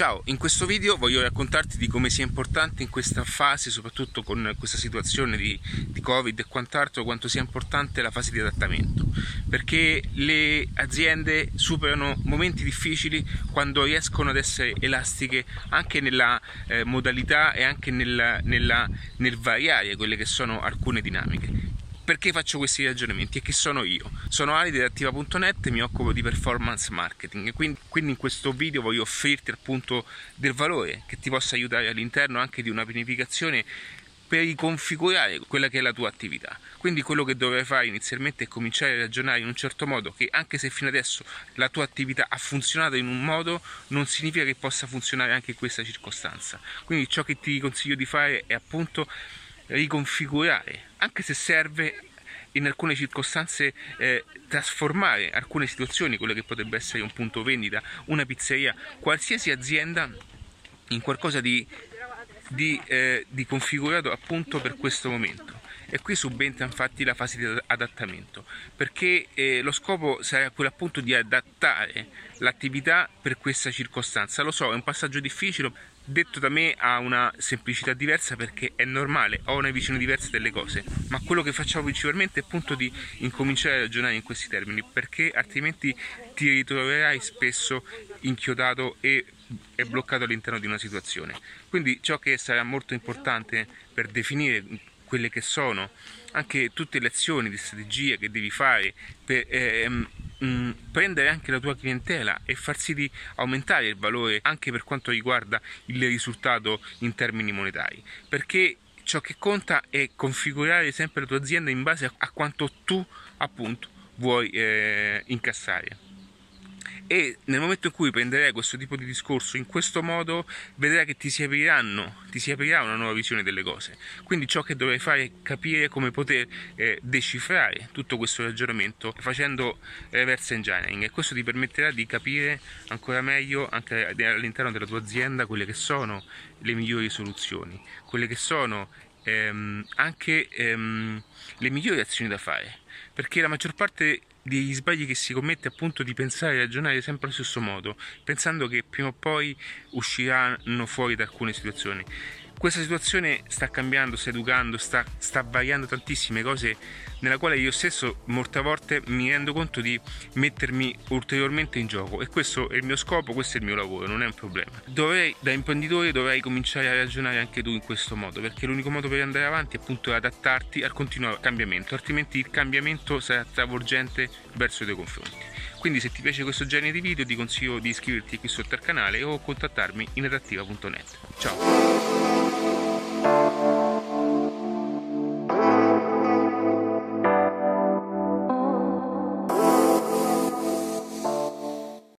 Ciao, in questo video voglio raccontarti di come sia importante in questa fase, soprattutto con questa situazione di, di, Covid e quant'altro, quanto sia importante la fase di adattamento, perché le aziende superano momenti difficili quando riescono ad essere elastiche anche nella eh, modalità e anche nella, nella, nel variare quelle che sono alcune dinamiche. Perché faccio questi ragionamenti? E chi sono io? Sono Ali di Attiva.net e mi occupo di performance marketing quindi, quindi, in questo video voglio offrirti appunto del valore che ti possa aiutare all'interno anche di una pianificazione per riconfigurare quella che è la tua attività. Quindi quello che dovrai fare inizialmente è cominciare a ragionare in un certo modo che anche se fino adesso la tua attività ha funzionato in un modo, non significa che possa funzionare anche in questa circostanza. Quindi ciò che ti consiglio di fare è appunto riconfigurare, anche se serve in alcune circostanze eh, trasformare alcune situazioni, quello che potrebbe essere un punto vendita, una pizzeria, qualsiasi azienda in qualcosa di, di, eh, di configurato appunto per questo momento. E qui subentra infatti la fase di adattamento, perché eh, lo scopo sarà quello appunto di adattare l'attività per questa circostanza. Lo so, è un passaggio difficile, detto da me ha una semplicità diversa perché è normale, ho una visione diversa delle cose, ma quello che facciamo principalmente è appunto di incominciare a ragionare in questi termini, perché altrimenti ti ritroverai spesso inchiodato e, e bloccato all'interno di una situazione. Quindi ciò che sarà molto importante per definire quelle che sono anche tutte le azioni di strategia che devi fare per ehm, mh, mm, prendere anche la tua clientela e far sì di aumentare il valore anche per quanto riguarda il risultato in termini monetari. Perché ciò che conta è configurare sempre la tua azienda in base a, a quanto tu appunto vuoi eh, incassare e nel momento in cui prenderai questo tipo di discorso in questo modo vedrai che ti si apriranno ti si aprirà una nuova visione delle cose. Quindi ciò che dovrai fare è capire come poter eh, decifrare tutto questo ragionamento facendo reverse engineering. E questo ti permetterà di capire ancora meglio anche all'interno della tua azienda quelle che sono le migliori soluzioni quelle che sono ehm, anche ehm, le migliori azioni da fare perché la maggior parte degli sbagli che si commette appunto di pensare e ragionare sempre allo stesso modo, pensando che prima o poi usciranno fuori da alcune situazioni questa situazione sta cambiando, sta educando, sta, sta, variando tantissime cose nella quale io stesso molte volte mi rendo conto di mettermi ulteriormente in gioco e questo è il mio scopo, questo è il mio lavoro, non è un problema. Dovrei, da imprenditore dovrei cominciare a ragionare anche tu in questo modo perché l'unico modo per andare avanti è adattarti al continuo cambiamento, altrimenti il cambiamento sarà travolgente verso i tuoi confronti. Quindi se ti piace questo genere di video ti consiglio di iscriverti qui sotto al canale o contattarmi in adattiva.net. Ciao!